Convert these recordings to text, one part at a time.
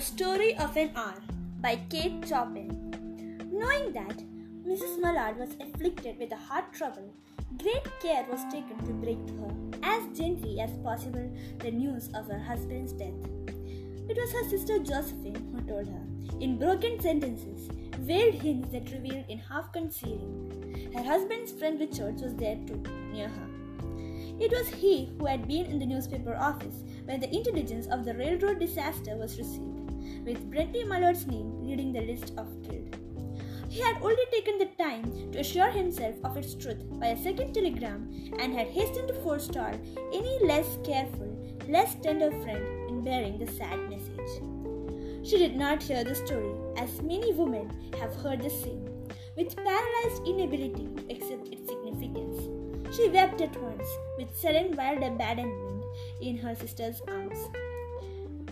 The Story of an Hour by Kate Chopin. Knowing that Mrs. Mallard was afflicted with a heart trouble, great care was taken to break to her, as gently as possible, the news of her husband's death. It was her sister Josephine who told her, in broken sentences, veiled hints that revealed in half concealing. Her husband's friend Richards was there too, near her. It was he who had been in the newspaper office when the intelligence of the railroad disaster was received, with Brently Mallard's name leading the list of killed. He had only taken the time to assure himself of its truth by a second telegram and had hastened to forestall any less careful, less tender friend in bearing the sad message. She did not hear the story, as many women have heard the same, with paralyzed inability to accept its significance. She wept at once, with sudden wild abandonment in her sister's arms.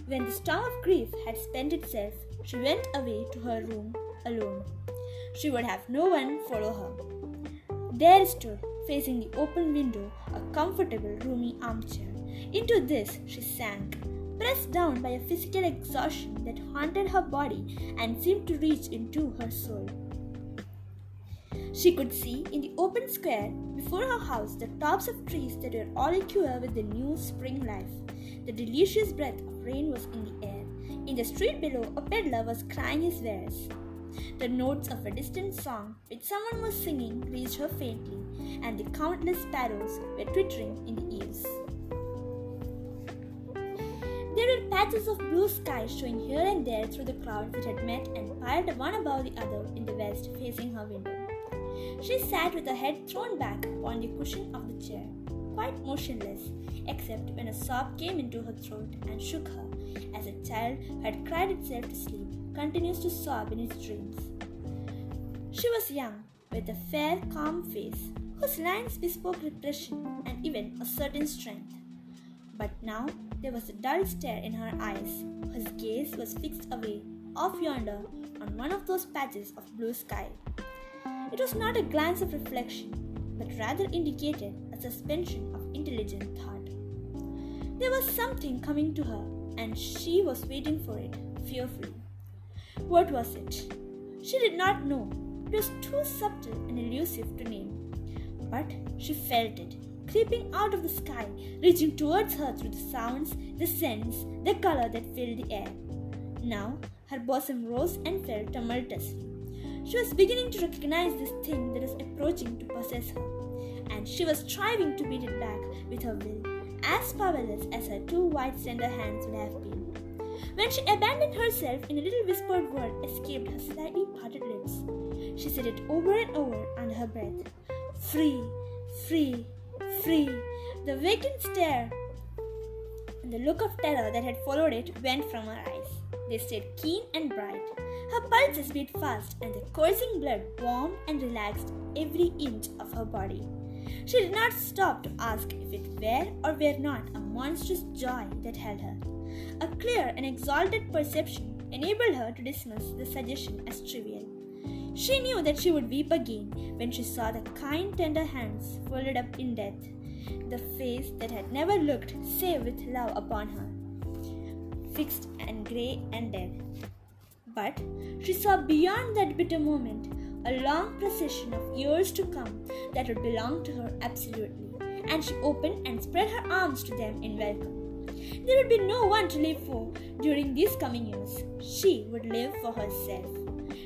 When the storm of grief had spent itself, she went away to her room alone. She would have no one follow her. There stood, facing the open window, a comfortable, roomy armchair. Into this she sank, pressed down by a physical exhaustion that haunted her body and seemed to reach into her soul. She could see in the open square before her house the tops of trees that were all aqua with the new spring life. The delicious breath of rain was in the air. In the street below, a peddler was crying his wares. The notes of a distant song which someone was singing reached her faintly, and the countless sparrows were twittering in the eaves. There were patches of blue sky showing here and there through the clouds that had met and piled one above the other in the west facing her window. She sat with her head thrown back upon the cushion of the chair, quite motionless, except when a sob came into her throat and shook her, as a child who had cried itself to sleep continues to sob in its dreams. She was young, with a fair, calm face, whose lines bespoke repression and even a certain strength. But now there was a dull stare in her eyes, whose gaze was fixed away, off yonder, on one of those patches of blue sky. It was not a glance of reflection, but rather indicated suspension of intelligent thought. There was something coming to her, and she was waiting for it, fearfully. What was it? She did not know. It was too subtle and elusive to name. But she felt it, creeping out of the sky, reaching towards her through the sounds, the scents, the color that filled the air. Now her bosom rose and fell tumultuously. She was beginning to recognize this thing that was approaching to possess her, and she was striving to beat it back with her will, as powerless as her two white, slender hands would have been. When she abandoned herself in a little whispered word escaped her slightly parted lips. She said it over and over under her breath. Free, free, free. The vacant stare and the look of terror that had followed it went from her eyes. They stayed keen and bright. Her pulses beat fast, and the coursing blood warmed and relaxed every inch of her body. She did not stop to ask if it were or were not a monstrous joy that held her. A clear and exalted perception enabled her to dismiss the suggestion as trivial. She knew that she would weep again when she saw the kind, tender hands folded up in death, the face that had never looked save with love upon her, fixed and grey and dead. But she saw beyond that bitter moment a long procession of years to come that would belong to her absolutely, and she opened and spread her arms to them in welcome. There would be no one to live for during these coming years. She would live for herself.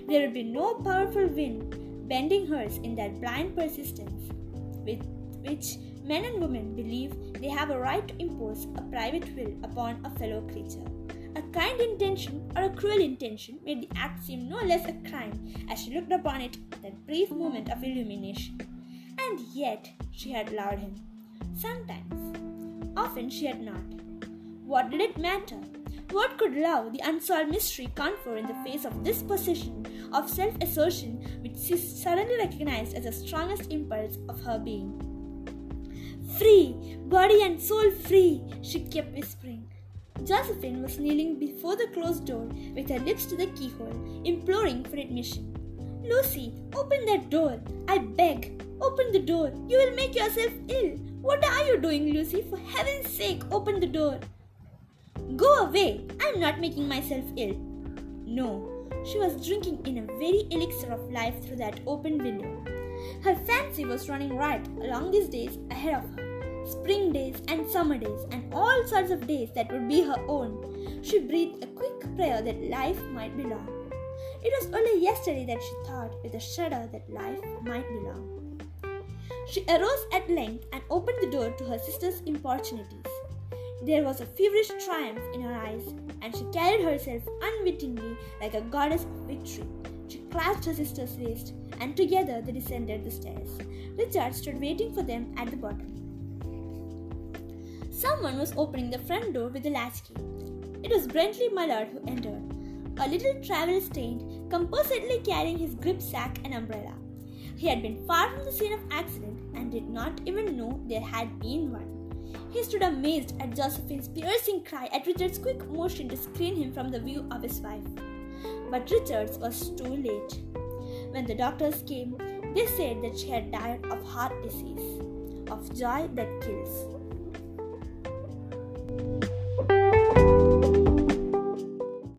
There would be no powerful wind bending hers in that blind persistence with which men and women believe they have a right to impose a private will upon a fellow creature. A kind intention or a cruel intention made the act seem no less a crime as she looked upon it that brief moment of illumination. And yet she had loved him. Sometimes. Often she had not. What did it matter? What could love, the unsolved mystery, confer in the face of this position of self assertion which she suddenly recognized as the strongest impulse of her being? Free, body and soul free, she kept whispering. Josephine was kneeling before the closed door with her lips to the keyhole, imploring for admission. Lucy, open that door. I beg. Open the door. You will make yourself ill. What are you doing, Lucy? For heaven's sake, open the door. Go away! I'm not making myself ill. No, she was drinking in a very elixir of life through that open window. Her fancy was running right along these days ahead of her spring days and summer days, and all sorts of days that would be her own. She breathed a quick prayer that life might be long. It was only yesterday that she thought with a shudder that life might be long. She arose at length and opened the door to her sister's importunities. There was a feverish triumph in her eyes, and she carried herself unwittingly like a goddess of victory. She clasped her sister's waist, and together they descended the stairs. Richard stood waiting for them at the bottom. Someone was opening the front door with a latchkey. It was Brently Mallard who entered, a little travel stained, composedly carrying his grip sack and umbrella. He had been far from the scene of accident and did not even know there had been one. He stood amazed at Josephine's piercing cry at Richard's quick motion to screen him from the view of his wife. But Richards was too late. When the doctors came, they said that she had died of heart disease, of joy that kills you